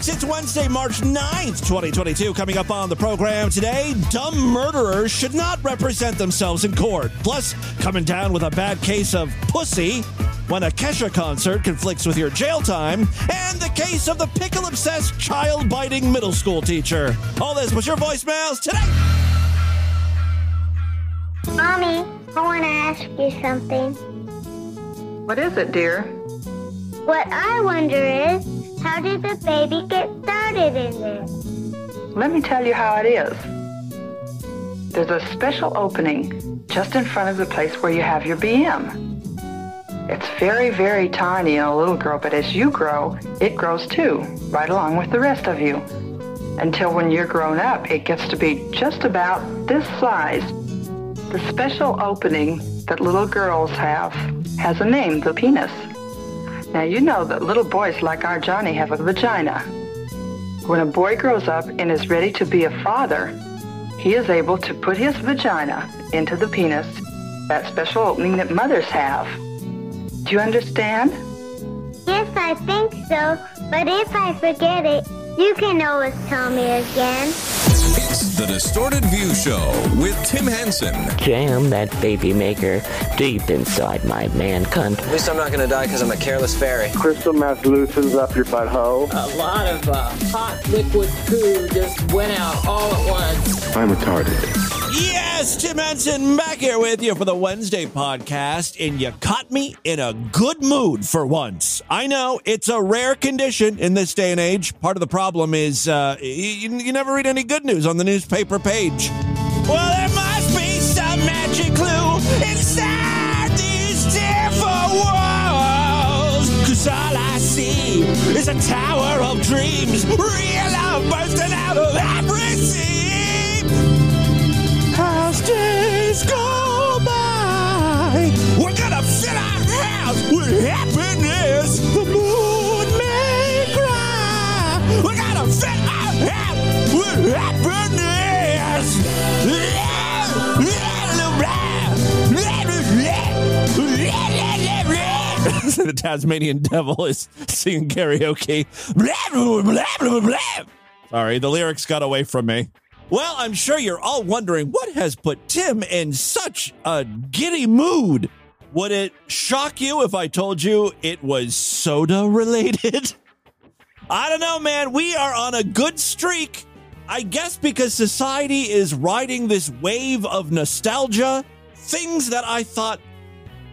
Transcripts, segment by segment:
folks. It's Wednesday, March 9th, 2022. Coming up on the program today, dumb murderers should not represent themselves in court. Plus, coming down with a bad case of pussy when a Kesha concert conflicts with your jail time, and the case of the pickle obsessed child biting middle school teacher. All this was your voicemails today. Mommy, I want to ask you something. What is it, dear? What I wonder is, how did the baby get started in there? Let me tell you how it is. There's a special opening just in front of the place where you have your BM. It's very, very tiny in a little girl, but as you grow, it grows too, right along with the rest of you. Until when you're grown up, it gets to be just about this size. The special opening that little girls have has a name, the penis. Now you know that little boys like our Johnny have a vagina. When a boy grows up and is ready to be a father, he is able to put his vagina into the penis, that special opening that mothers have. Do you understand? Yes, I think so, but if I forget it, you can always tell me again. It's the Distorted View Show with Tim Henson. Jam that baby maker deep inside my man cunt. At least I'm not gonna die because I'm a careless fairy. Crystal meth loosens up your butthole. A lot of uh, hot liquid poo just went out all at once. I'm retarded. Yes, Tim Henson back here with you for the Wednesday podcast, and you caught me in a good mood for once. I know it's a rare condition in this day and age. Part of the problem is uh, you, you never read any good news on the newspaper page. Well, there must be some magic clue inside these different walls. Cause all I see is a tower of dreams, real love bursting out of every seam. House with happiness. The moon may cry. We're gonna fill our house with happiness. the Tasmanian devil is singing karaoke. Blah, blah, blah, blah, blah. Sorry, the lyrics got away from me. Well, I'm sure you're all wondering what has put Tim in such a giddy mood. Would it shock you if I told you it was soda related? I don't know, man. We are on a good streak. I guess because society is riding this wave of nostalgia, things that I thought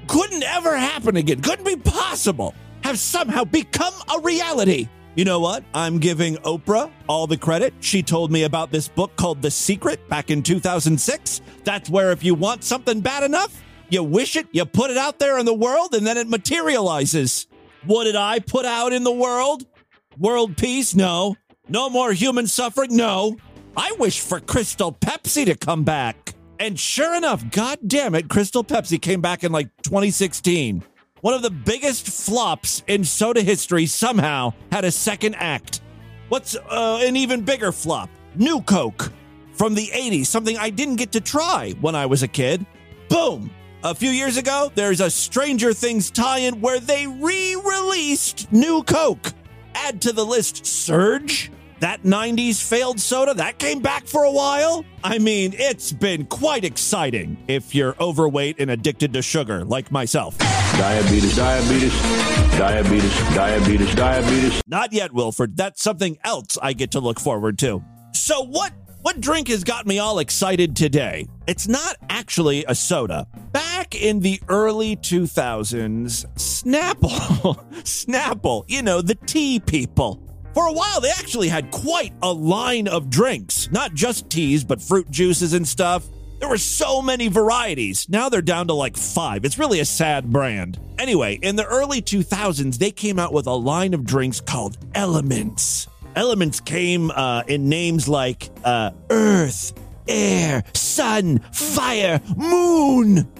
couldn't ever happen again, couldn't be possible, have somehow become a reality. You know what? I'm giving Oprah all the credit. She told me about this book called The Secret back in 2006. That's where if you want something bad enough, you wish it, you put it out there in the world, and then it materializes. What did I put out in the world? World peace? No. No more human suffering? No. I wish for Crystal Pepsi to come back. And sure enough, god damn it, Crystal Pepsi came back in like 2016. One of the biggest flops in soda history somehow had a second act. What's uh, an even bigger flop? New Coke from the 80s, something I didn't get to try when I was a kid. Boom! A few years ago, there's a Stranger Things tie in where they re released New Coke. Add to the list Surge, that 90s failed soda, that came back for a while. I mean, it's been quite exciting if you're overweight and addicted to sugar, like myself. Diabetes, diabetes, diabetes, diabetes, diabetes. Not yet, Wilford. That's something else I get to look forward to. So, what what drink has got me all excited today? It's not actually a soda. Back in the early 2000s, Snapple, Snapple, you know, the tea people. For a while, they actually had quite a line of drinks, not just teas, but fruit juices and stuff. There were so many varieties. Now they're down to like five. It's really a sad brand. Anyway, in the early 2000s, they came out with a line of drinks called Elements. Elements came uh, in names like uh, Earth, Air, Sun, Fire, Moon.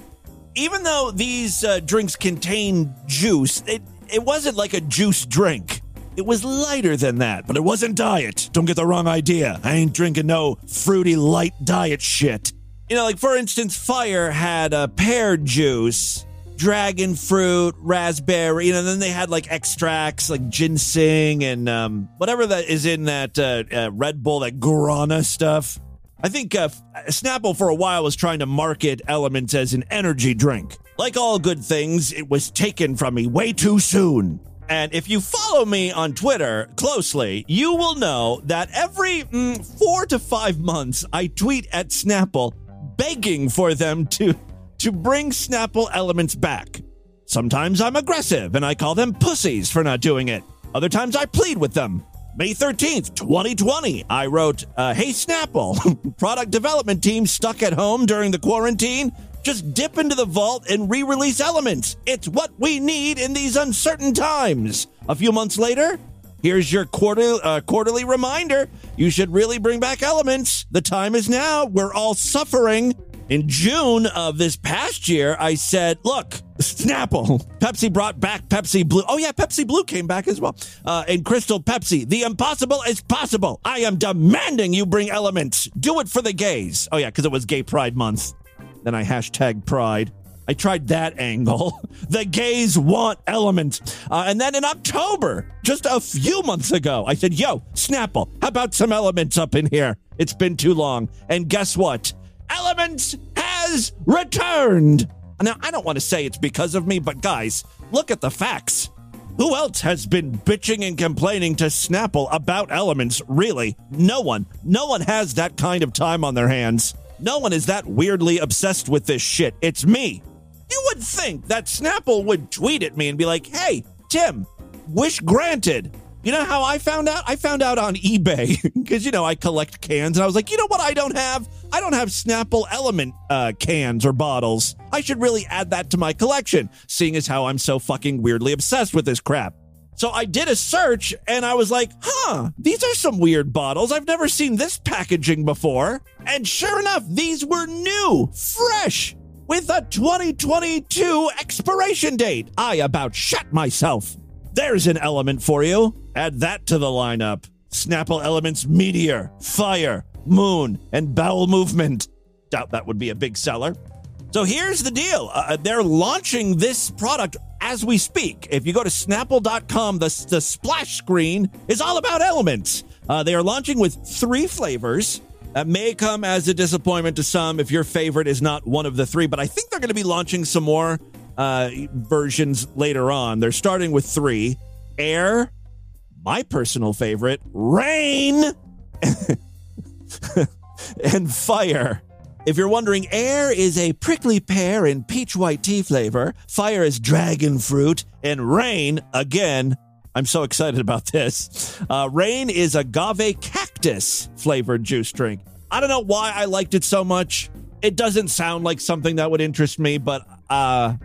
Even though these uh, drinks contain juice, it, it wasn't like a juice drink. It was lighter than that, but it wasn't diet. Don't get the wrong idea. I ain't drinking no fruity light diet shit. You know, like for instance, Fire had a pear juice, dragon fruit, raspberry, you know, then they had like extracts like ginseng and um, whatever that is in that uh, uh, Red Bull, that guarana stuff. I think uh, Snapple for a while was trying to market elements as an energy drink. Like all good things, it was taken from me way too soon. And if you follow me on Twitter closely, you will know that every mm, four to five months, I tweet at Snapple begging for them to to bring Snapple elements back. Sometimes I'm aggressive and I call them pussies for not doing it. Other times I plead with them. May 13th, 2020, I wrote, uh, Hey Snapple, product development team stuck at home during the quarantine. Just dip into the vault and re release elements. It's what we need in these uncertain times. A few months later, here's your quarter, uh, quarterly reminder. You should really bring back elements. The time is now. We're all suffering. In June of this past year, I said, look, Snapple, Pepsi brought back Pepsi Blue. Oh, yeah, Pepsi Blue came back as well. Uh, and Crystal Pepsi, the impossible is possible. I am demanding you bring elements. Do it for the gays. Oh, yeah, because it was Gay Pride Month. Then I hashtag pride. I tried that angle. The gays want element. Uh, and then in October, just a few months ago, I said, yo, Snapple, how about some elements up in here? It's been too long. And guess what? Elements has returned. Now, I don't want to say it's because of me, but guys, look at the facts. Who else has been bitching and complaining to Snapple about elements? Really? No one. No one has that kind of time on their hands. No one is that weirdly obsessed with this shit. It's me. You would think that Snapple would tweet at me and be like, hey, Tim, wish granted. You know how I found out? I found out on eBay because, you know, I collect cans and I was like, you know what I don't have? I don't have Snapple Element uh, cans or bottles. I should really add that to my collection, seeing as how I'm so fucking weirdly obsessed with this crap. So I did a search and I was like, huh, these are some weird bottles. I've never seen this packaging before. And sure enough, these were new, fresh, with a 2022 expiration date. I about shut myself. There's an element for you. Add that to the lineup. Snapple Elements Meteor, Fire, Moon, and Bowel Movement. Doubt that would be a big seller. So here's the deal. Uh, they're launching this product as we speak. If you go to snapple.com, the, the splash screen is all about elements. Uh, they are launching with three flavors. That may come as a disappointment to some if your favorite is not one of the three, but I think they're going to be launching some more uh, versions later on. They're starting with three air, my personal favorite, rain, and fire. If you're wondering, air is a prickly pear and peach white tea flavor, fire is dragon fruit, and rain, again, I'm so excited about this. Uh, rain is agave cactus flavored juice drink. I don't know why I liked it so much. It doesn't sound like something that would interest me, but uh,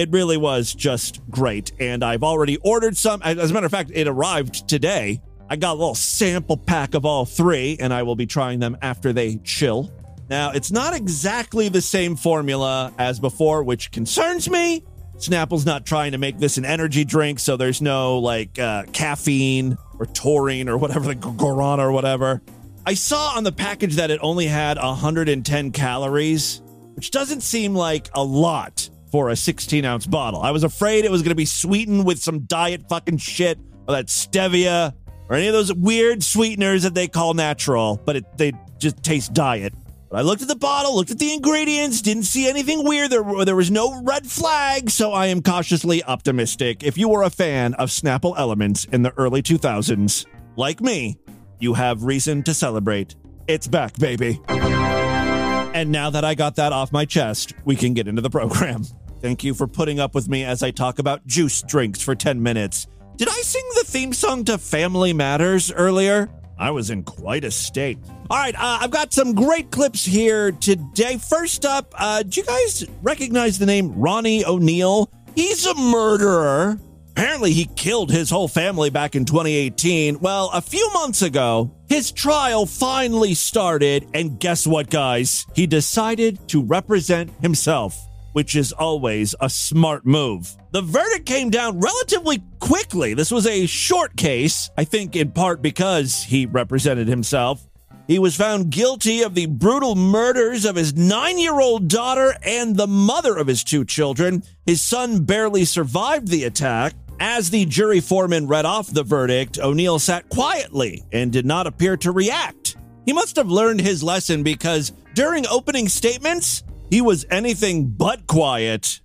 it really was just great. And I've already ordered some. As a matter of fact, it arrived today. I got a little sample pack of all three, and I will be trying them after they chill. Now, it's not exactly the same formula as before, which concerns me. Snapple's not trying to make this an energy drink, so there's no like uh, caffeine or taurine or whatever, the guarana or whatever. I saw on the package that it only had 110 calories, which doesn't seem like a lot for a 16 ounce bottle. I was afraid it was going to be sweetened with some diet fucking shit or that stevia or any of those weird sweeteners that they call natural, but it, they just taste diet. But I looked at the bottle, looked at the ingredients, didn't see anything weird. There, there was no red flag, so I am cautiously optimistic. If you were a fan of Snapple Elements in the early 2000s, like me, you have reason to celebrate. It's back, baby. And now that I got that off my chest, we can get into the program. Thank you for putting up with me as I talk about juice drinks for 10 minutes. Did I sing the theme song to Family Matters earlier? I was in quite a state. All right, uh, I've got some great clips here today. First up, uh, do you guys recognize the name Ronnie Oneal? He's a murderer. Apparently, he killed his whole family back in 2018. Well, a few months ago, his trial finally started, and guess what, guys? He decided to represent himself which is always a smart move. The verdict came down relatively quickly. This was a short case, I think in part because he represented himself. He was found guilty of the brutal murders of his nine year old daughter and the mother of his two children. His son barely survived the attack. As the jury foreman read off the verdict, Oneal sat quietly and did not appear to react. He must have learned his lesson because during opening statements, he was anything but quiet.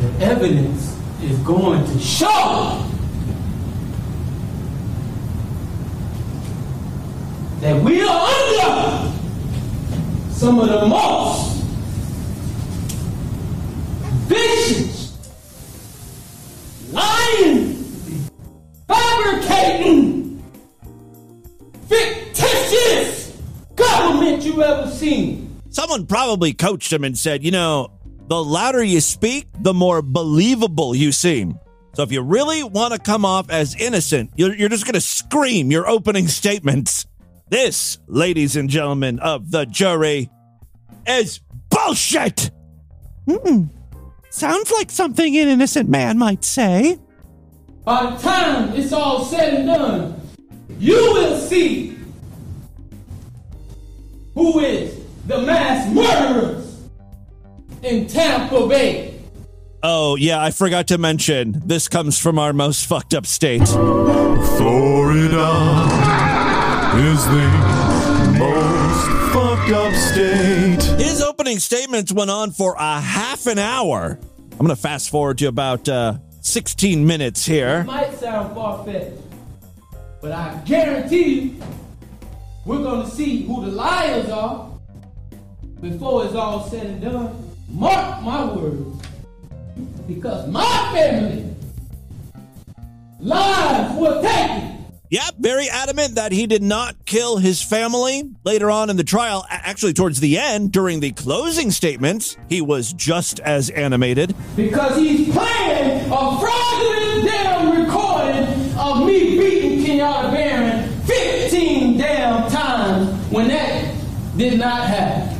The evidence is going to show that we are under some of the most vicious, lying, fabricating, fictitious government you ever seen. Someone probably coached him and said, you know, the louder you speak, the more believable you seem. So if you really want to come off as innocent, you're, you're just going to scream your opening statements. This, ladies and gentlemen of the jury, is bullshit. Mm-mm. Sounds like something an innocent man might say. By the time it's all said and done, you will see who is the mass murderers in Tampa Bay. Oh, yeah, I forgot to mention this comes from our most fucked up state. Florida is the most fucked up state. His opening statements went on for a half an hour. I'm going to fast forward to about uh, 16 minutes here. Might sound far fetched, but I guarantee you, we're going to see who the liars are before it's all said and done. Mark my words, because my family lives were taken. Yep, very adamant that he did not kill his family. Later on in the trial, actually towards the end, during the closing statements, he was just as animated. Because he's playing a fraudulent damn recording of me beating Kenyatta Barron 15 damn times when that did not happen.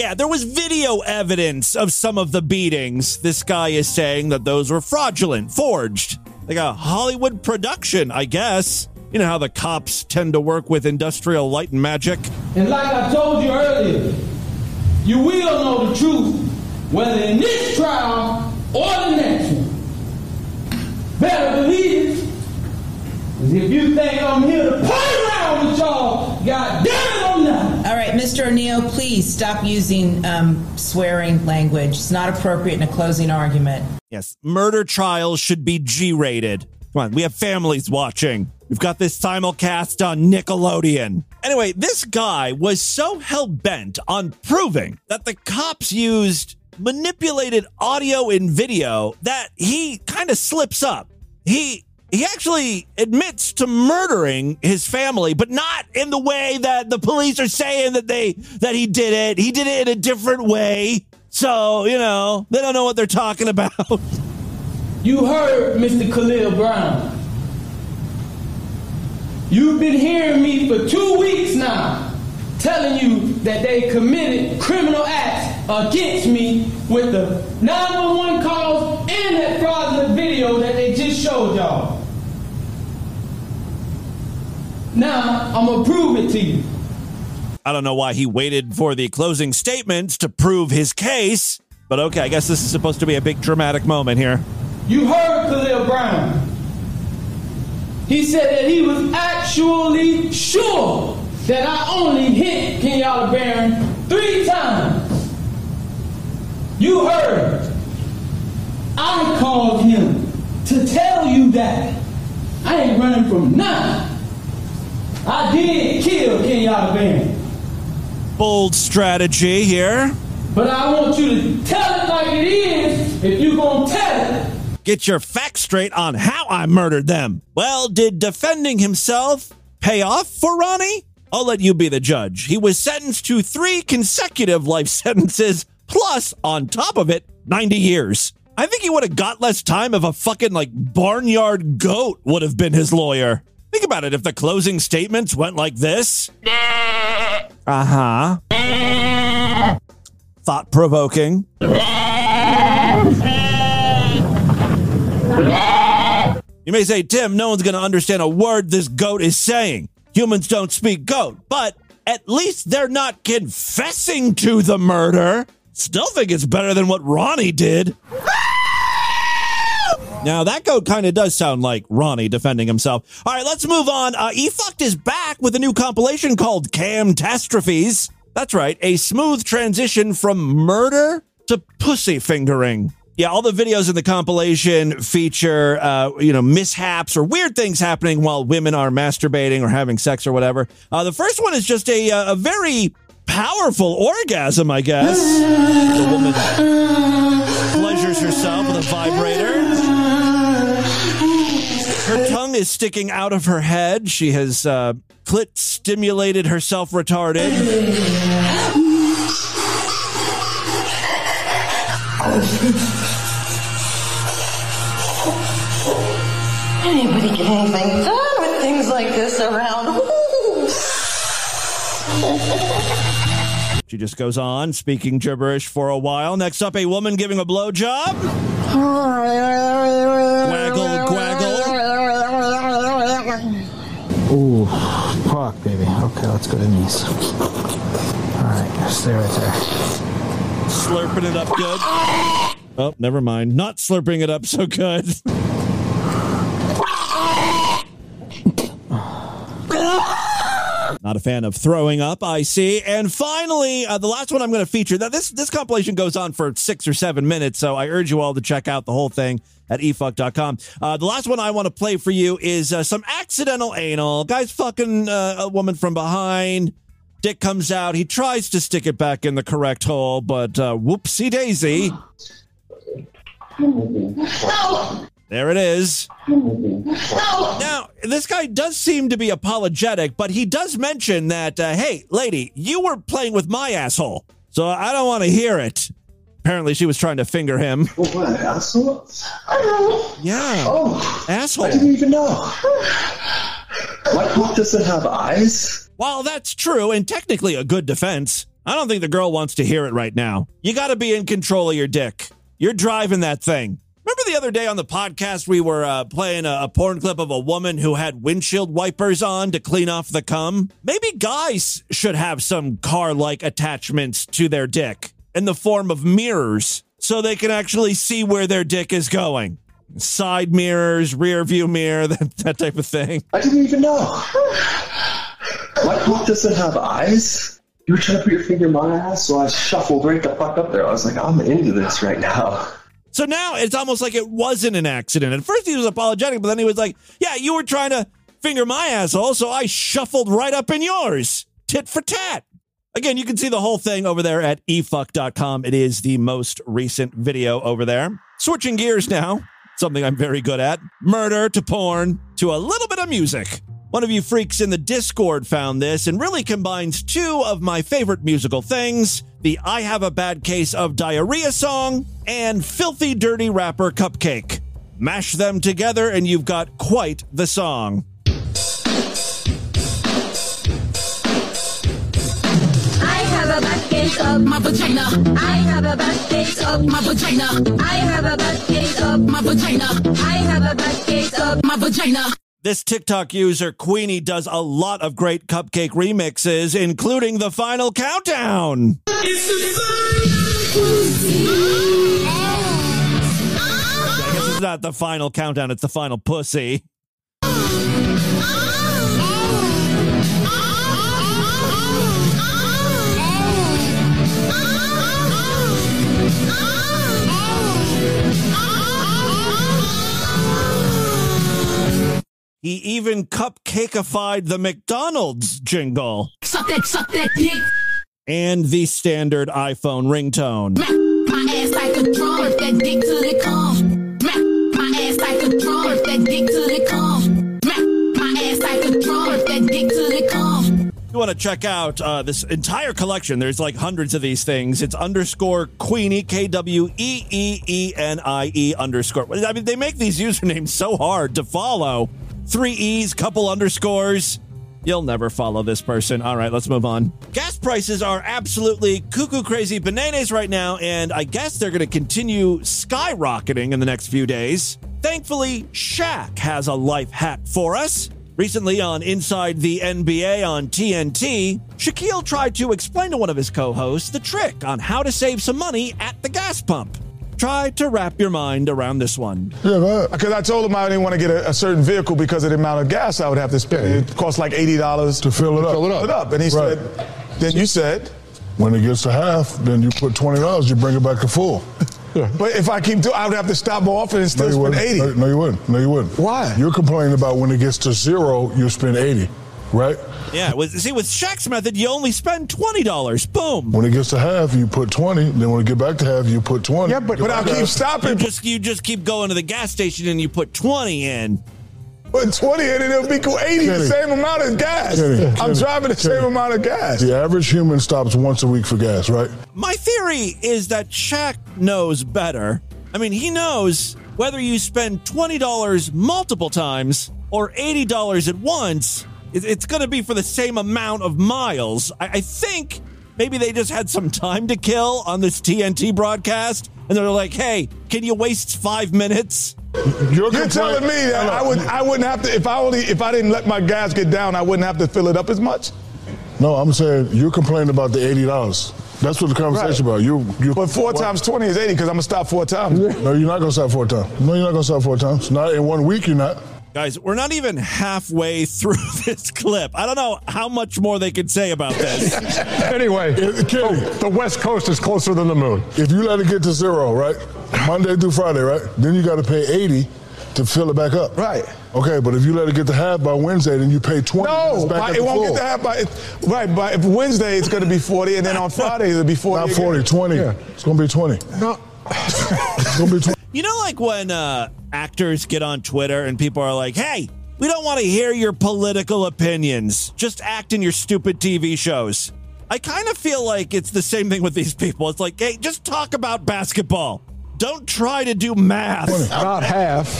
Yeah, there was video evidence of some of the beatings. This guy is saying that those were fraudulent, forged. Like a Hollywood production, I guess. You know how the cops tend to work with industrial light and magic? And like I told you earlier, you will know the truth whether in this trial or the next one. Better believe it. 'Cause if you think I'm here to play around with y'all, God damn it, I'm not. All right, Mr. Oneal, please stop using um, swearing language. It's not appropriate in a closing argument. Yes, murder trials should be G rated. Come on, we have families watching. We've got this simulcast on Nickelodeon. Anyway, this guy was so hell bent on proving that the cops used manipulated audio and video that he kind of slips up. He he actually admits to murdering his family, but not in the way that the police are saying that they that he did it. He did it in a different way. So, you know, they don't know what they're talking about. You heard Mr. Khalil Brown. You've been hearing me for two weeks now telling you that they committed criminal acts against me with the 911 calls and that fraudulent video that they just showed y'all. Now, I'm gonna prove it to you. I don't know why he waited for the closing statements to prove his case, but okay, I guess this is supposed to be a big dramatic moment here. You heard Khalil Brown. He said that he was actually sure that I only hit Kenyatta Barron three times. You heard. I called him to tell you that. I ain't running from nothing. I did kill Kenyatta Barron. Bold strategy here. But I want you to tell it like it is if you gonna tell it. Get your facts straight on how I murdered them. Well, did defending himself pay off for Ronnie? I'll let you be the judge. He was sentenced to three consecutive life sentences, plus, on top of it, 90 years. I think he would have got less time if a fucking, like, barnyard goat would have been his lawyer. Think about it if the closing statements went like this. Uh huh. Thought provoking. You may say, Tim, no one's going to understand a word this goat is saying. humans don't speak goat, but at least they're not confessing to the murder. Still think it's better than what Ronnie did. Now that goat kind of does sound like Ronnie defending himself. All right, let's move on. Uh, E fucked is back with a new compilation called Camtastrophes. That's right, a smooth transition from murder to pussy fingering. Yeah, all the videos in the compilation feature, uh, you know, mishaps or weird things happening while women are masturbating or having sex or whatever. Uh, the first one is just a, uh, a very powerful orgasm, I guess. The woman pleasures herself with a vibrator. Her tongue is sticking out of her head. She has uh, clit stimulated herself retarded. Anybody get anything done with things like this around? She just goes on speaking gibberish for a while. Next up, a woman giving a blowjob. Waggle, quaggle. Ooh, fuck, baby. Okay, let's go to knees. All right, stay right there. Slurping it up good. Oh, never mind. Not slurping it up so good. Not a fan of throwing up, I see. And finally, uh, the last one I'm going to feature. Now, this this compilation goes on for six or seven minutes, so I urge you all to check out the whole thing at efukt.com. Uh, the last one I want to play for you is uh, some accidental anal. Guy's fucking uh, a woman from behind. Dick comes out. He tries to stick it back in the correct hole, but uh, whoopsie daisy. There it is. Now, this guy does seem to be apologetic, but he does mention that, uh, hey, lady, you were playing with my asshole, so I don't want to hear it. Apparently, she was trying to finger him. What, asshole? Yeah. Oh, asshole. I didn't even know. My cock doesn't have eyes. While that's true and technically a good defense, I don't think the girl wants to hear it right now. You got to be in control of your dick. You're driving that thing. Remember the other day on the podcast, we were uh, playing a, a porn clip of a woman who had windshield wipers on to clean off the cum? Maybe guys should have some car like attachments to their dick in the form of mirrors so they can actually see where their dick is going. Side mirrors, rear view mirror, that, that type of thing. I didn't even know. My cock doesn't have eyes. You were trying to put your finger in my ass, so I shuffled right the fuck up there. I was like, I'm into this right now. So now it's almost like it wasn't an accident. At first he was apologetic, but then he was like, Yeah, you were trying to finger my asshole, so I shuffled right up in yours. Tit for tat. Again, you can see the whole thing over there at efukt.com. It is the most recent video over there. Switching gears now, something I'm very good at murder to porn to a little bit of music. One of you freaks in the Discord found this and really combines two of my favorite musical things the I Have a Bad Case of Diarrhea song and Filthy Dirty Rapper Cupcakke. Mash them together and you've got quite the song. My vagina. I have a bad case my vagina. I have a bad case my vagina. I have a bad case my vagina. This TikTok user, Queenie, does a lot of great Cupcakke remixes, including the final countdown. I guess it's not the final countdown, it's the final pussy. He even cupcakeified the McDonald's jingle. Suck that, suck that dick. And the standard iPhone ringtone. My ass like a drum, that dick till it come. My ass like a drum, that dick till it come. My ass like a drum, that dick till it come. If you want to check out uh, this entire collection, there's like hundreds of these things. It's underscore Queenie, K W E E E N I E underscore. I mean, they make these usernames so hard to follow. Three E's, couple underscores. You'll never follow this person. All right, let's move on. Gas prices are absolutely cuckoo crazy bananas right now, and I guess they're going to continue skyrocketing in the next few days. Thankfully, Shaq has a life hack for us. Recently on Inside the NBA on TNT, Shaquille tried to explain to one of his co hosts the trick on how to save some money at the gas pump. Try to wrap your mind around this one. Yeah, because I told him I didn't want to get a, a certain vehicle because of the amount of gas I would have to spend. It costs like eighty dollars to fill it up. Fill it up. And he Right. said, then you said, When it gets to half, then you put twenty dollars, you bring it back to full. Yeah. but if I keep doing, I would have to stop more often and No, still you spend wouldn't. eighty. No, no, you wouldn't. No, you wouldn't. Why? You're complaining about when it gets to zero, you spend eighty, right? Yeah, with, see, with Shaq's method, you only spend $20. Boom. When it gets to half, you put twenty. Then when it get back to half, you put twenty. Yeah, but, but I'll keep stopping. You just, you just keep going to the gas station and you put 20 in. Put 20 in and it'll be cool. 80, the same amount of gas. Kenny, I'm Kenny, driving the same amount of gas. The average human stops once a week for gas, right? My theory is that Shaq knows better. I mean, he knows whether you spend $20 multiple times or $80 at once, it- it's going to be for the same amount of miles. I, I think maybe they just had some time to kill on this TNT broadcast, and they're like, hey, can you waste five minutes? You're, You're telling me that I would I wouldn't have to if I only if I didn't let my gas get down, I wouldn't have to fill it up as much. No, I'm saying you're complaining about the eighty dollars. That's what the conversation about. You, you. But four times 20 is 80 because I'm gonna stop four times. No, you're not gonna stop four times. No, you're not gonna stop four times. Not in one week. You're not. Guys, we're not even halfway through this clip. I don't know how much more they could say about this. Anyway, oh, the West Coast is closer than the moon. If you let it get to zero, right, Monday through Friday, right, then you got to pay eighty to fill it back up. Right. Okay, but if you let it get to half by Wednesday, then you pay twenty. No, back by- it won't full. get to half by right. by Wednesday it's gonna be 40, and then on Friday it'll be 40. Not 40, 20. It's gonna be twenty. No. You know, like when uh, actors get on Twitter and people are like, hey, we don't want to hear your political opinions. Just act in your stupid TV shows. I kind of feel like it's the same thing with these people. It's like, hey, just talk about basketball. Don't try to do math. Not half.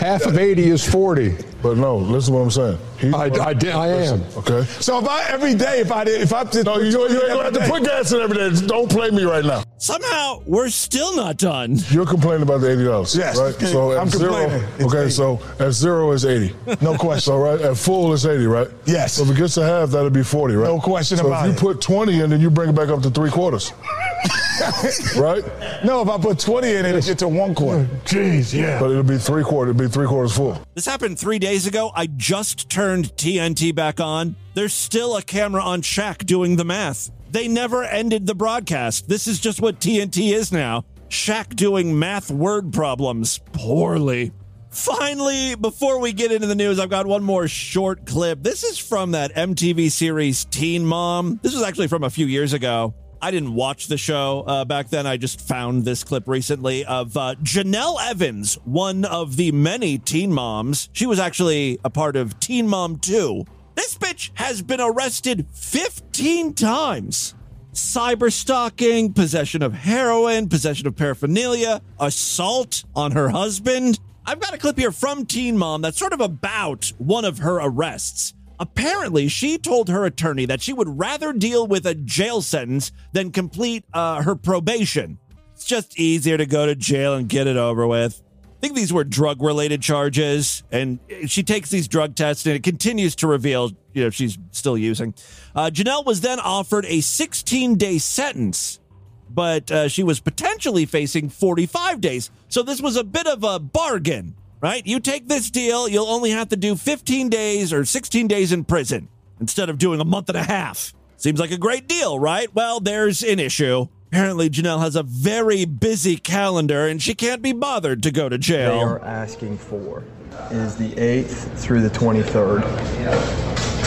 half of 80 is 40. But no, listen to what I'm saying. He's I, I, did- I am. Okay. So if I every day if I did if I just No, you, you ain't gonna have to put gas in every day. Don't play me right now. Somehow, we're still not done. You're complaining about the eighty dollars. Yes. Right. So at I'm zero. Okay. So at zero is eighty. No question. So right at full is eighty, right? Yes. So if it gets to half, that'll be forty, right? No question so about if you put twenty in, then you bring it back up to three quarters. right? No, if I put 20 in, it'll get to one quarter. Jeez, yeah. But it'll be three quarter. It'll be three quarters full. This happened three days ago. I just turned TNT back on. There's still a camera on Shaq doing the math. They never ended the broadcast. This is just what TNT is now. Shaq doing math word problems poorly. Finally, before we get into the news, I've got one more short clip. This is from that MTV series Teen Mom. This was actually from a few years ago. I didn't watch the show uh, back then. I just found this clip recently of uh, Jenelle Evans, one of the many teen moms. She was actually a part of Teen Mom 2. This bitch has been arrested 15 times. Cyber stalking, possession of heroin, possession of paraphernalia, assault on her husband. I've got a clip here from Teen Mom that's sort of about one of her arrests. Apparently, she told her attorney that she would rather deal with a jail sentence than complete uh, her probation. It's just easier to go to jail and get it over with. I think these were drug related charges, and she takes these drug tests, and it continues to reveal, you know, she's still using. Uh, Jenelle was then offered a 16 day sentence, but uh, she was potentially facing 45 days. So this was a bit of a bargain, right? You take this deal, you'll only have to do 15 days or 16 days in prison instead of doing a month and a half. Seems like a great deal, right? Well, there's an issue. Apparently, Jenelle has a very busy calendar and she can't be bothered to go to jail. they jail. are asking for is the 8th through the 23rd.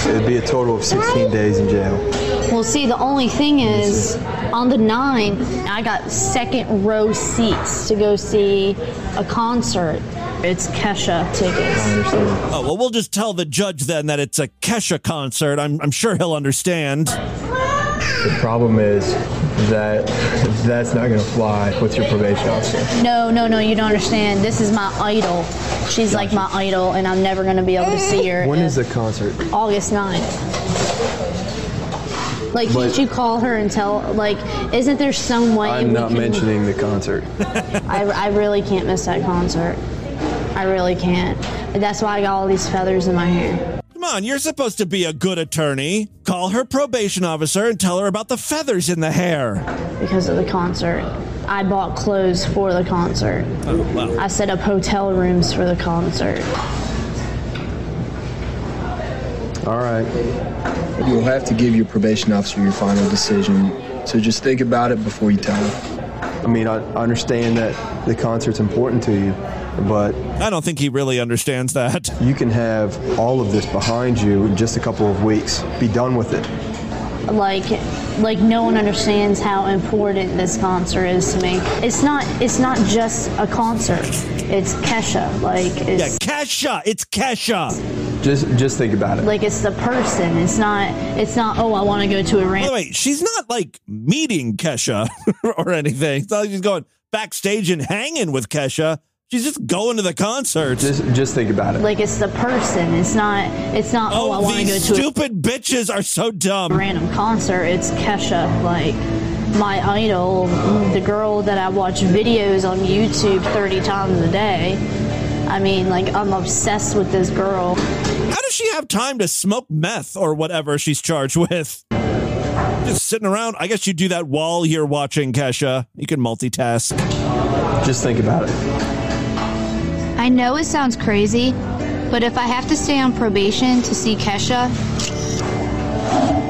It'd be a total of 16 days in jail. Well, see, the only thing is, on the 9th, I got second row seats to go see a concert. It's Kesha tickets. Oh, well, we'll just tell the judge then that it's a Kesha concert. I'm, I'm sure he'll understand. The problem is that that's not going to fly with your probation officer. No, no, no, you don't understand. This is my idol. She's like my idol, and I'm never going to be able to see her. When is the concert? August 9th. Like, But- can't you call her and tell, like, isn't there some way I'm we not can- mentioning the concert. I, I really can't miss that concert. I really can't. That's why I got all these feathers in my hair. Come on, you're supposed to be a good attorney. Call her probation officer and tell her about the feathers in the hair. because of the concert. I bought clothes for the concert. Oh, I set up hotel rooms for the concert. All right. You'll have to give your probation officer your final decision, so just think about it before you tell him. I mean, I I understand that the concert's important to you, but I don't think he really understands that. you can have all of this behind you in just a couple of weeks. Be done with it. Like, like no one understands how important this concert is to me. It's not. It's not just a concert. It's Kesha. Like, Yeah, Kesha. It's Kesha. Just just think about it. like it's the person. It's not. It's not. Oh, I want to go to a By random. the way, she's not like meeting Kesha or anything. It's not like she's going backstage and hanging with Kesha. She's just going to the concert. Just just think about it. Like it's the person. It's not. It's not. Oh, I Oh, want to go these to a stupid bitches are so dumb. random concert. It's Kesha, like my idol, the girl that I watch videos on YouTube 30 times a day. I mean, like I'm obsessed with this girl. How does she have time to smoke meth or whatever she's charged with? Just sitting around. I guess you do that while you're watching Kesha. You can multitask. Just think about it. I know it sounds crazy, but if I have to stay on probation to see Kesha,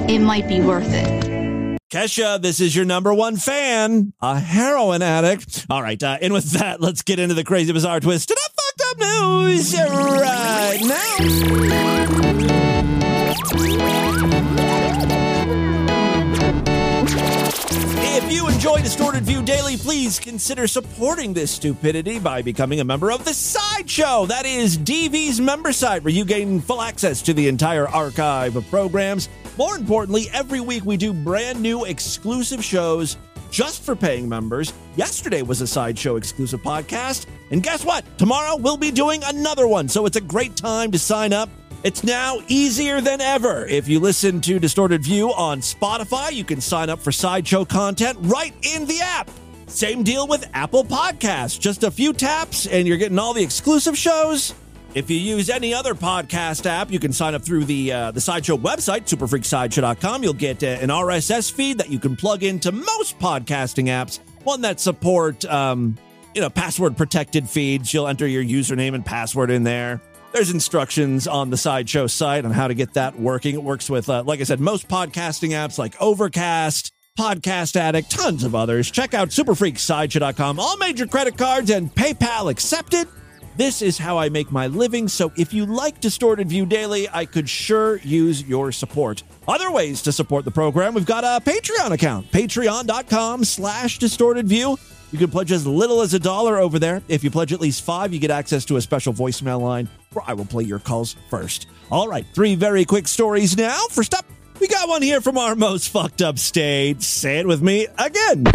it might be worth it. Kesha, this is your number one fan, a heroin addict. All right, uh, and with that, let's get into the crazy, bizarre twist and fucked up news right now. Enjoy Distorted View Daily, please consider supporting this stupidity by becoming a member of the Sideshow. That is DV's member site, where you gain full access to the entire archive of programs. More importantly, every week we do brand new exclusive shows just for paying members. Yesterday was a Sideshow exclusive podcast. And guess what? Tomorrow we'll be doing another one. So it's a great time to sign up. It's now easier than ever. If you listen to Distorted View on Spotify, you can sign up for Sideshow content right in the app. Same deal with Apple Podcasts. Just a few taps and you're getting all the exclusive shows. If you use any other podcast app, you can sign up through the uh, the Sideshow website, superfreaksideshow.com. You'll get uh, an RSS feed that you can plug into most podcasting apps. One that support, um, you know, password protected feeds. You'll enter your username and password in there. There's instructions on the Sideshow site on how to get that working. It works with, uh, like I said, most podcasting apps like Overcast, Podcast Addict, tons of others. Check out superfreaksideshow.com. All major credit cards and PayPal accepted. This is how I make my living, so if you like Distorted View Daily, I could sure use your support. Other ways to support the program, we've got a Patreon account, patreon.com slash distorted view. You can pledge as little as a dollar over there. If you pledge at least five, you get access to a special voicemail line where I will play your calls first. All right, three very quick stories now. First up, we got one here from our most fucked up state. Say it with me again.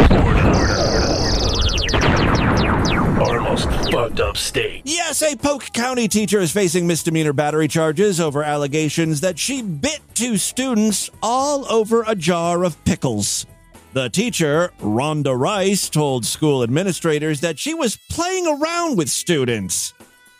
Our most fucked up state. Yes, a Polk County teacher is facing misdemeanor battery charges over allegations that she bit two students all over a jar of pickles. The teacher, Rhonda Rice, told school administrators that she was playing around with students.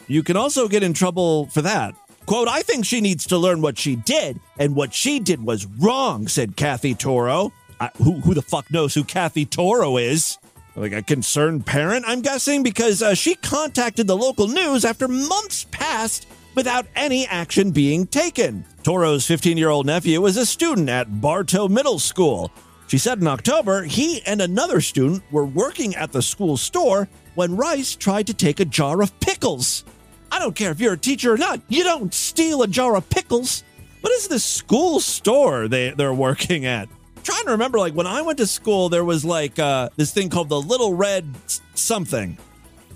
You can also get in trouble for that. Quote, I think she needs to learn what she did, and what she did was wrong, said Kathy Toro. I, who, who the fuck knows who Kathy Toro is? Like a concerned parent, I'm guessing, because uh, she contacted the local news after months passed without any action being taken. Toro's 15 year old nephew is a student at Bartow Middle School. She said in October he and another student were working at the school store when Rice tried to take a jar of pickles. I don't care if you're a teacher or not, you don't steal a jar of pickles. What is this school store they, they're working at? trying to remember, like when I went to school, there was like uh, this thing called the Little Red something.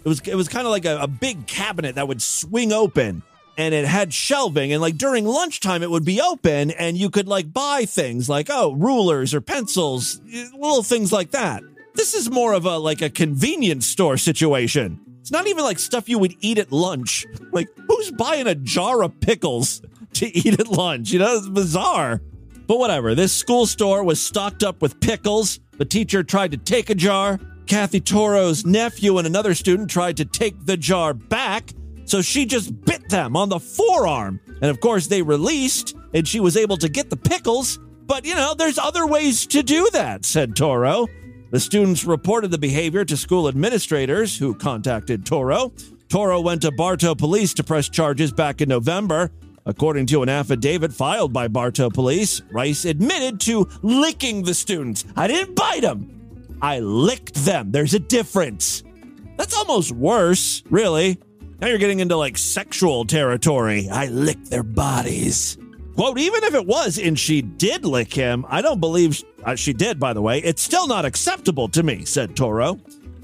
It was it was kind of like a, a big cabinet that would swing open, and it had shelving. And like during lunchtime, it would be open, and you could like buy things like oh rulers or pencils, little things like that. This is more of a like a convenience store situation. It's not even like stuff you would eat at lunch. Like who's buying a jar of pickles to eat at lunch? You know, it's bizarre. But whatever, this school store was stocked up with pickles. The teacher tried to take a jar. Kathy Toro's nephew and another student tried to take the jar back. So she just bit them on the forearm. And of course, they released and she was able to get the pickles. But, you know, there's other ways to do that, said Toro. The students reported the behavior to school administrators who contacted Toro. Toro went to Bartow police to press charges back in November. According to an affidavit filed by Bartow police, Rice admitted to licking the students. I didn't bite them, I licked them. There's a difference. That's almost worse, really. Now you're getting into like sexual territory. I licked their bodies. Quote, even if it was and she did lick him, I don't believe uh, she did, by the way. It's still not acceptable to me, said Toro.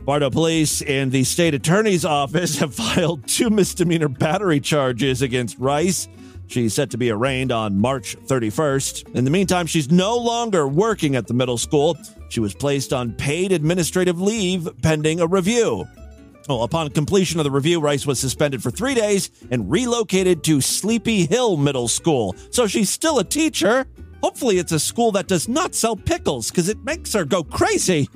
Bartow Police and the state attorney's office have filed two misdemeanor battery charges against Rice. She's set to be arraigned on March 31st. In the meantime, she's no longer working at the middle school. She was placed on paid administrative leave pending a review. Well, upon completion of the review, Rice was suspended for three days and relocated to Sleepy Hill Middle School. So she's still a teacher. Hopefully, it's a school that does not sell pickles because it makes her go crazy.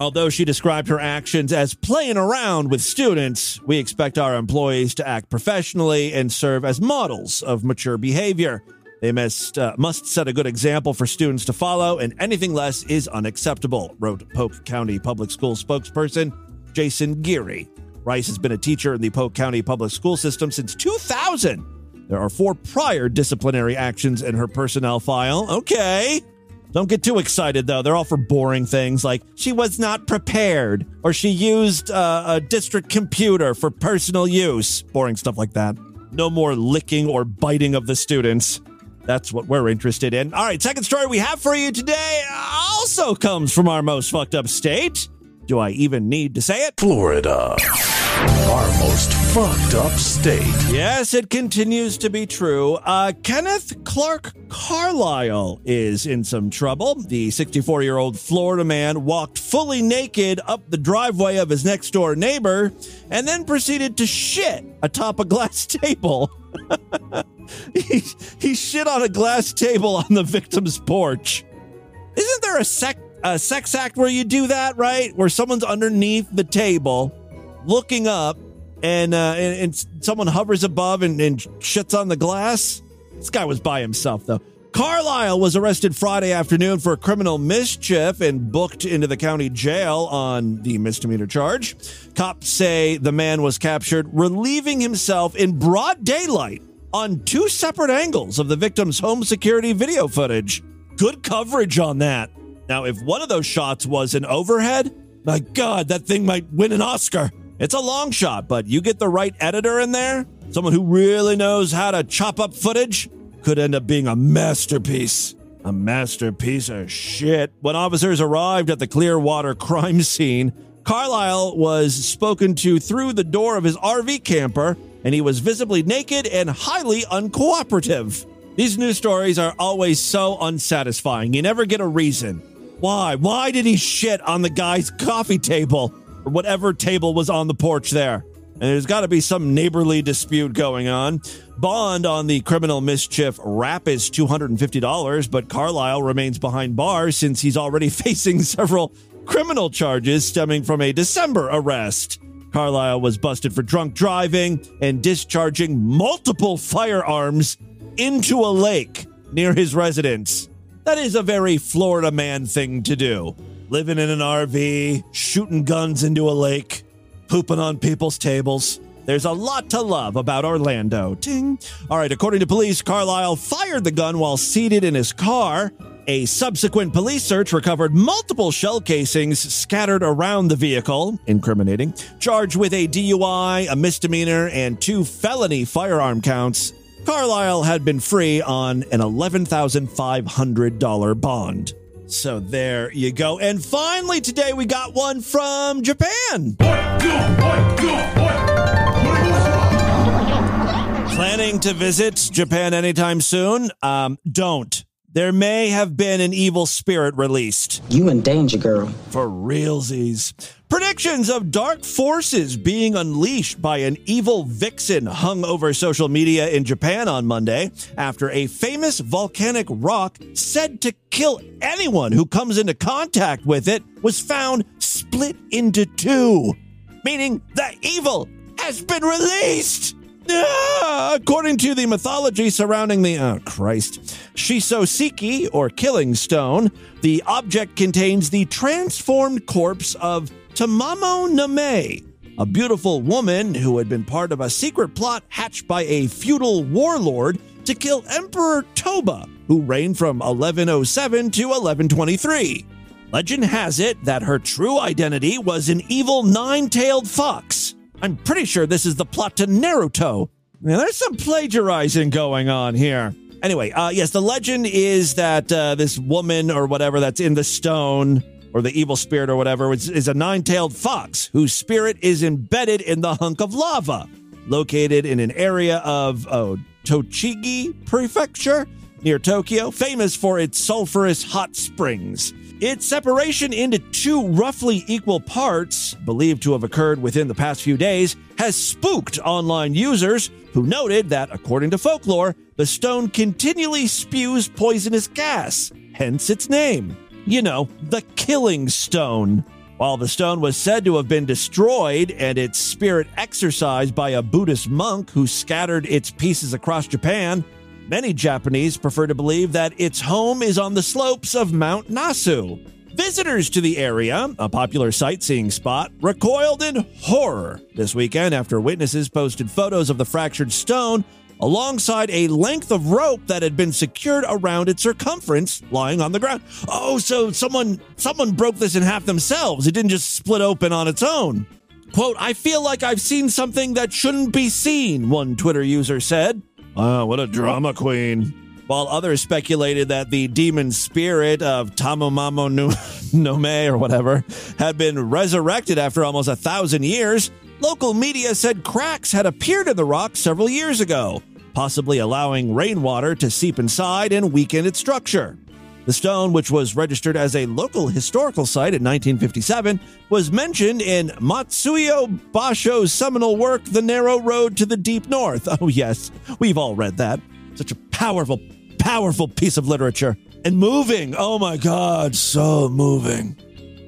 Although she described her actions as playing around with students, we expect our employees to act professionally and serve as models of mature behavior. They must, uh, must set a good example for students to follow, and anything less is unacceptable, wrote Polk County Public School spokesperson Jason Geary. Rice has been a teacher in the Polk County Public School System since 2000. There are four prior disciplinary actions in her personnel file. Okay. Don't get too excited, though. They're all for boring things like she was not prepared or she used uh, a district computer for personal use. Boring stuff like that. No more licking or biting of the students. That's what we're interested in. All right, second story we have for you today also comes from our most fucked up state. Do I even need to say it? Florida. Our most fucked up state. Yes, it continues to be true. Uh, Kenneth Clark Carlisle is in some trouble. The 64 year old Florida man walked fully naked up the driveway of his next door neighbor and then proceeded to shit atop a glass table. he, he shit on a glass table on the victim's porch. Isn't there a sec a sex act where you do that, right? Where someone's underneath the table, looking up, and uh, and, and someone hovers above and, and shits on the glass. This guy was by himself, though. Carlisle was arrested Friday afternoon for criminal mischief and booked into the county jail on the misdemeanor charge. Cops say the man was captured relieving himself in broad daylight on two separate angles of the victim's home security video footage. Good coverage on that. Now, if one of those shots was an overhead, my God, that thing might win an Oscar. It's a long shot, but you get the right editor in there, someone who really knows how to chop up footage, could end up being a masterpiece. A masterpiece of shit. When officers arrived at the Clearwater crime scene, Carlisle was spoken to through the door of his RV camper, and he was visibly naked and highly uncooperative. These news stories are always so unsatisfying. You never get a reason. Why? Why did he shit on the guy's coffee table or whatever table was on the porch there? And there's got to be some neighborly dispute going on. Bond on the criminal mischief rap is $250, but Carlisle remains behind bars since he's already facing several criminal charges stemming from a December arrest. Carlisle was busted for drunk driving and discharging multiple firearms into a lake near his residence. That is a very Florida man thing to do. Living in an RV, shooting guns into a lake, pooping on people's tables. There's a lot to love about Orlando. Ting. All right, according to police, Carlisle fired the gun while seated in his car. A subsequent police search recovered multiple shell casings scattered around the vehicle, incriminating. Charged with a DUI, a misdemeanor, and two felony firearm counts, Carlisle had been free on an $11,500 bond. So there you go. And finally, today we got one from Japan. Planning to visit Japan anytime soon? Um, don't. There may have been an evil spirit released. You in danger, girl. For realsies. Predictions of dark forces being unleashed by an evil vixen hung over social media in Japan on Monday after a famous volcanic rock said to kill anyone who comes into contact with it was found split into two, meaning the evil has been released. Ah, according to the mythology surrounding the oh Christ, Shisosiki or Killing Stone, the object contains the transformed corpse of Tamamo Name, a beautiful woman who had been part of a secret plot hatched by a feudal warlord to kill Emperor Toba, who reigned from 1107 to 1123. Legend has it that her true identity was an evil nine tailed fox. I'm pretty sure this is the plot to Naruto. Now, there's some plagiarizing going on here. Anyway, uh, yes, the legend is that uh, this woman or whatever that's in the stone or the evil spirit or whatever is, is a nine tailed fox whose spirit is embedded in the hunk of lava located in an area of oh, Tochigi Prefecture near Tokyo, famous for its sulfurous hot springs. Its separation into two roughly equal parts, believed to have occurred within the past few days, has spooked online users who noted that, according to folklore, the stone continually spews poisonous gas, hence its name. You know, the killing stone. While the stone was said to have been destroyed and its spirit exorcised by a Buddhist monk who scattered its pieces across Japan, many Japanese prefer to believe that its home is on the slopes of Mount Nasu. Visitors to the area, a popular sightseeing spot, recoiled in horror this weekend after witnesses posted photos of the fractured stone alongside a length of rope that had been secured around its circumference lying on the ground. Oh, so someone someone broke this in half themselves. It didn't just split open on its own. Quote, I feel like I've seen something that shouldn't be seen, one Twitter user said. Oh, what a drama queen. While others speculated that the demon spirit of Tamamamo Nome or whatever had been resurrected after almost a thousand years, local media said cracks had appeared in the rock several years ago, possibly allowing rainwater to seep inside and weaken its structure. The stone, which was registered as a local historical site in 1957, was mentioned in Matsuo Basho's seminal work, The Narrow Road to the Deep North. Oh, yes, we've all read that. Such a powerful, powerful piece of literature. And moving. Oh, my God, so moving.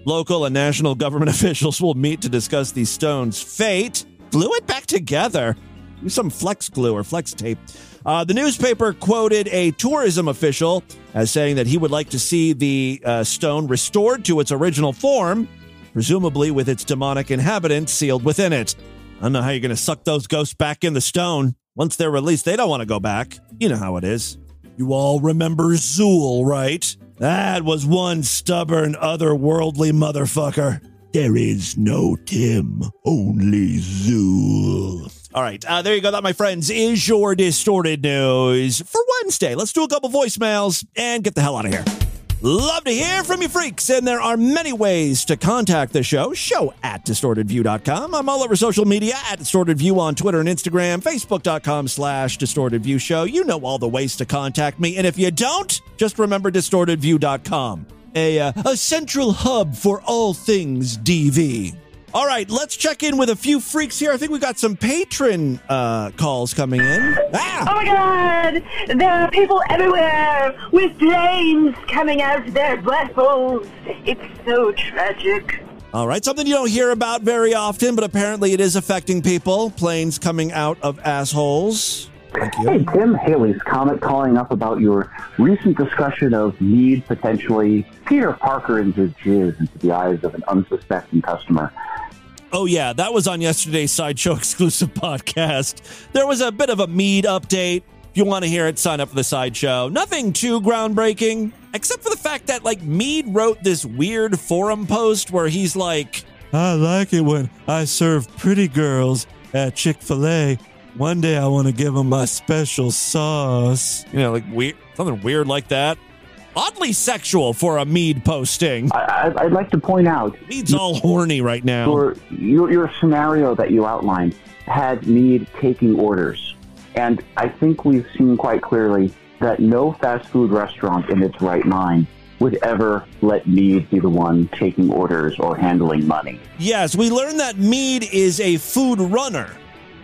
Local and national government officials will meet to discuss the stone's fate. Glue it back together. Use some flex glue or flex tape. Uh, the newspaper quoted a tourism official as saying that he would like to see the uh, stone restored to its original form, presumably with its demonic inhabitants sealed within it. I don't know how you're going to suck those ghosts back in the stone. Once they're released, they don't want to go back. You know how it is. You all remember Zuul, right? That was one stubborn, otherworldly motherfucker. There is no Tim, only Zuul. All right, uh, there you go. That, my friends, is your distorted news for Wednesday. Let's do a couple voicemails and get the hell out of here. Love to hear from you freaks, and there are many ways to contact the show. Show at distortedview.com. I'm all over social media at distortedview on Twitter and Instagram, facebook.com slash distortedview show. You know all the ways to contact me, and if you don't, just remember distortedview.com, a, uh, a central hub for all things DV. All right, let's check in with a few freaks here. I think we got some patron uh, calls coming in. Ah! Oh my god! There are people everywhere with flames coming out of their buttholes. It's so tragic. All right, something you don't hear about very often, but apparently it is affecting people. Planes coming out of assholes. Thank you. Hey, Tim Haley's comment calling up about your recent discussion of Mead potentially Peter Parker into jizz into the eyes of an unsuspecting customer. Oh, yeah, that was on yesterday's Sideshow exclusive podcast. There was a bit of a Mead update. If you want to hear it, sign up for the Sideshow. Nothing too groundbreaking, except for the fact that, like, Mead wrote this weird forum post where he's like, I like it when I serve pretty girls at Chick fil A. One day I want to give them my special sauce. You know, like weird, something weird like that. Oddly sexual for a Mead posting. I, I'd like to point out Mead's all horny right now. Your, your, your scenario that you outlined had Mead taking orders. And I think we've seen quite clearly that no fast food restaurant in its right mind would ever let Mead be the one taking orders or handling money. Yes, we learned that Mead is a food runner,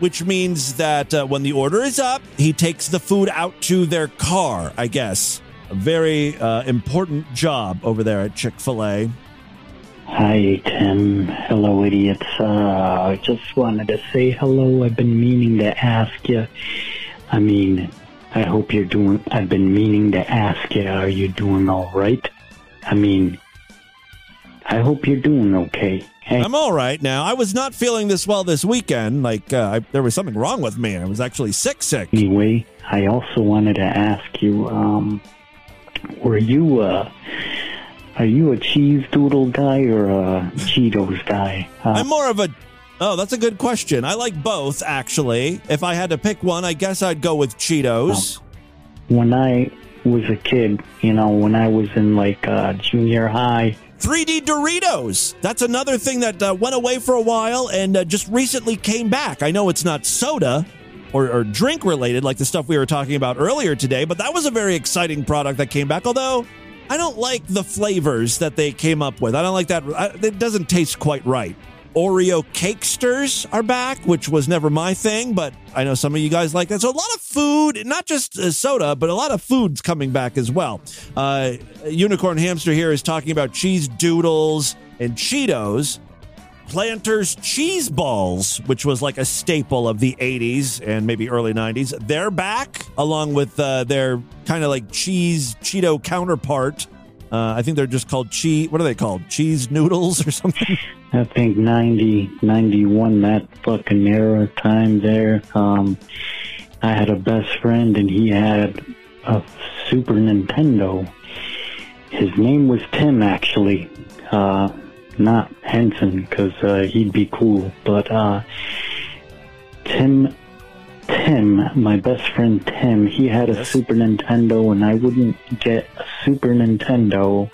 which means that uh, when the order is up, he takes the food out to their car, I guess. A very uh, important job over there at Chick fil A. Hi, Tim. Hello, idiots. Uh, I just wanted to say hello. I've been meaning to ask you. I mean, I hope you're doing. I've been meaning to ask you. Are you doing all right? I mean, I hope you're doing okay. Hey. I'm all right now. I was not feeling this well this weekend. Like uh, I, there was something wrong with me. I was actually sick, sick. Anyway, I also wanted to ask you. Um, were you uh, are you a cheese doodle guy or a Cheetos guy? Uh, I'm more of a. Oh, that's a good question. I like both, actually. If I had to pick one, I guess I'd go with Cheetos. when I was a kid, you know, when I was in like uh, junior high, 3D Doritos. That's another thing that uh, went away for a while and uh, just recently came back. I know it's not soda or, or drink related like the stuff we were talking about earlier today, but that was a very exciting product that came back. Although I don't like the flavors that they came up with. I don't like that. It doesn't taste quite right. Oreo Cakesters are back, which was never my thing, but I know some of you guys like that. So a lot of food, not just uh, soda, but a lot of food's coming back as well. Uh, Unicorn Hamster here is talking about cheese doodles and Cheetos. Planters cheese balls, which was like a staple of the 80s and maybe early 90s, they're back along with uh, their kind of like cheese Cheeto counterpart. Uh, I think they're just called cheese. What are they called? Cheese noodles or something? I think 90, 91, that fucking era time there. Um, I had a best friend and he had a Super Nintendo. His name was Tim, actually. Uh, not Henson, because uh, he'd be cool. But uh, Tim, Tim, my best friend Tim, he had a Super Nintendo, and I wouldn't get a Super Nintendo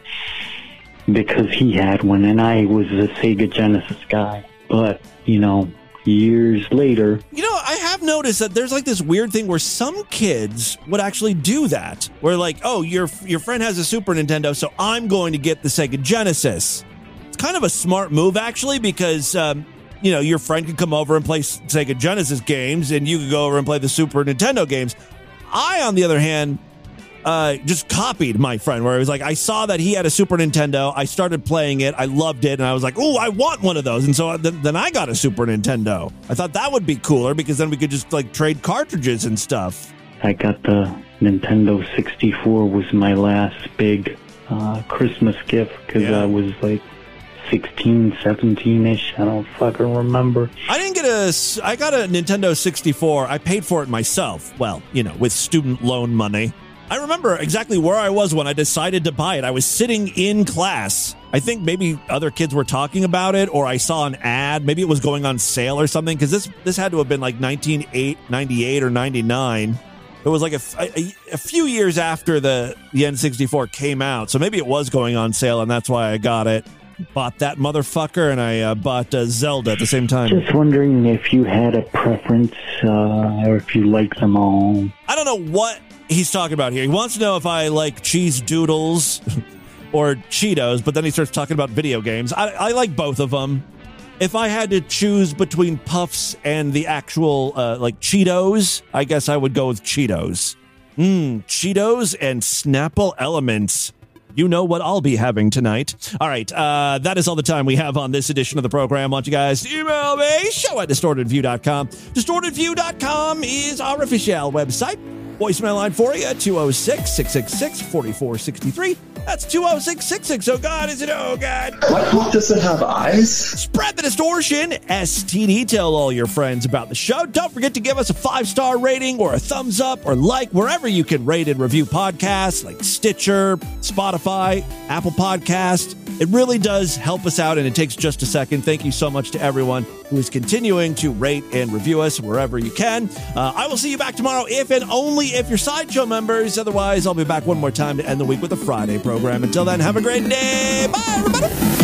because he had one, and I was a Sega Genesis guy. But you know, years later, You know, I have noticed that there's like this weird thing where some kids would actually do that. Where like, oh, your your friend has a Super Nintendo, so I'm going to get the Sega Genesis. It's kind of a smart move actually because um, you know your friend could come over and play Sega Genesis games, and you could go over and play the Super Nintendo games. I, on the other hand, uh, just copied my friend where it was like I saw that he had a Super Nintendo. I started playing it. I loved it, and I was like, "Oh, I want one of those." And so then, then I got a Super Nintendo. I thought that would be cooler because then we could just like trade cartridges and stuff. I got the Nintendo 64 was my last big uh, Christmas gift because I was like 16, 17 ish. I don't fucking remember. I didn't get a. I got a Nintendo 64. I paid for it myself. Well, you know, with student loan money. I remember exactly where I was when I decided to buy it. I was sitting in class. I think maybe other kids were talking about it, or I saw an ad. Maybe it was going on sale or something. Because this this had to have been like 1998 or 99. It was like a few years after the the N64 came out, so maybe it was going on sale, and that's why I got it. Bought that motherfucker, and I uh, bought uh, Zelda at the same time. Just wondering if you had a preference uh, or if you like them all. I don't know what he's talking about here. He wants to know if I like cheese doodles or Cheetos, but then he starts talking about video games. I, I like both of them. If I had to choose between Puffs and the actual uh, like Cheetos, I guess I would go with Cheetos. Mmm, Cheetos and Snapple Elements. You know what I'll be having tonight. All right, uh, that is all the time we have on this edition of the program. Want you guys email me, show at distortedview.com. Distortedview.com is our official website. Voicemail line for you 206 666 4463. That's 206 660. Oh, God, is it? Oh, God. What book does it have eyes? Spread the distortion. STD. Tell all your friends about the show. Don't forget to give us a five star rating or a thumbs up or like wherever you can rate and review podcasts like Stitcher, Spotify, Apple Podcast. It really does help us out and it takes just a second. Thank you so much to everyone who is continuing to rate and review us wherever you can. Uh, I will see you back tomorrow if and only if you're Sideshow members. Otherwise, I'll be back one more time to end the week with a Friday program. Until then, have a great day. Bye, everybody.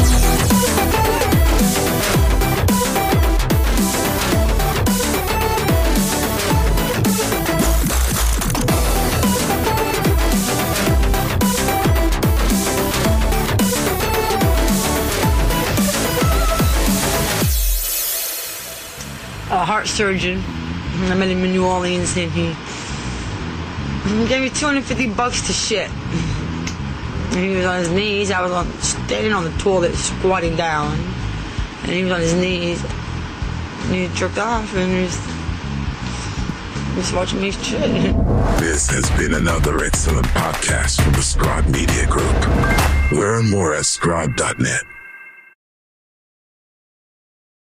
a heart surgeon. I met him in New Orleans and he he gave me 250 bucks to shit. And he was on his knees. I was on, standing on the toilet, squatting down. And he was on his knees. And he jerked off and he was, watching me shit. This has been another excellent podcast from the Scribe Media Group. Learn more at scribe.net.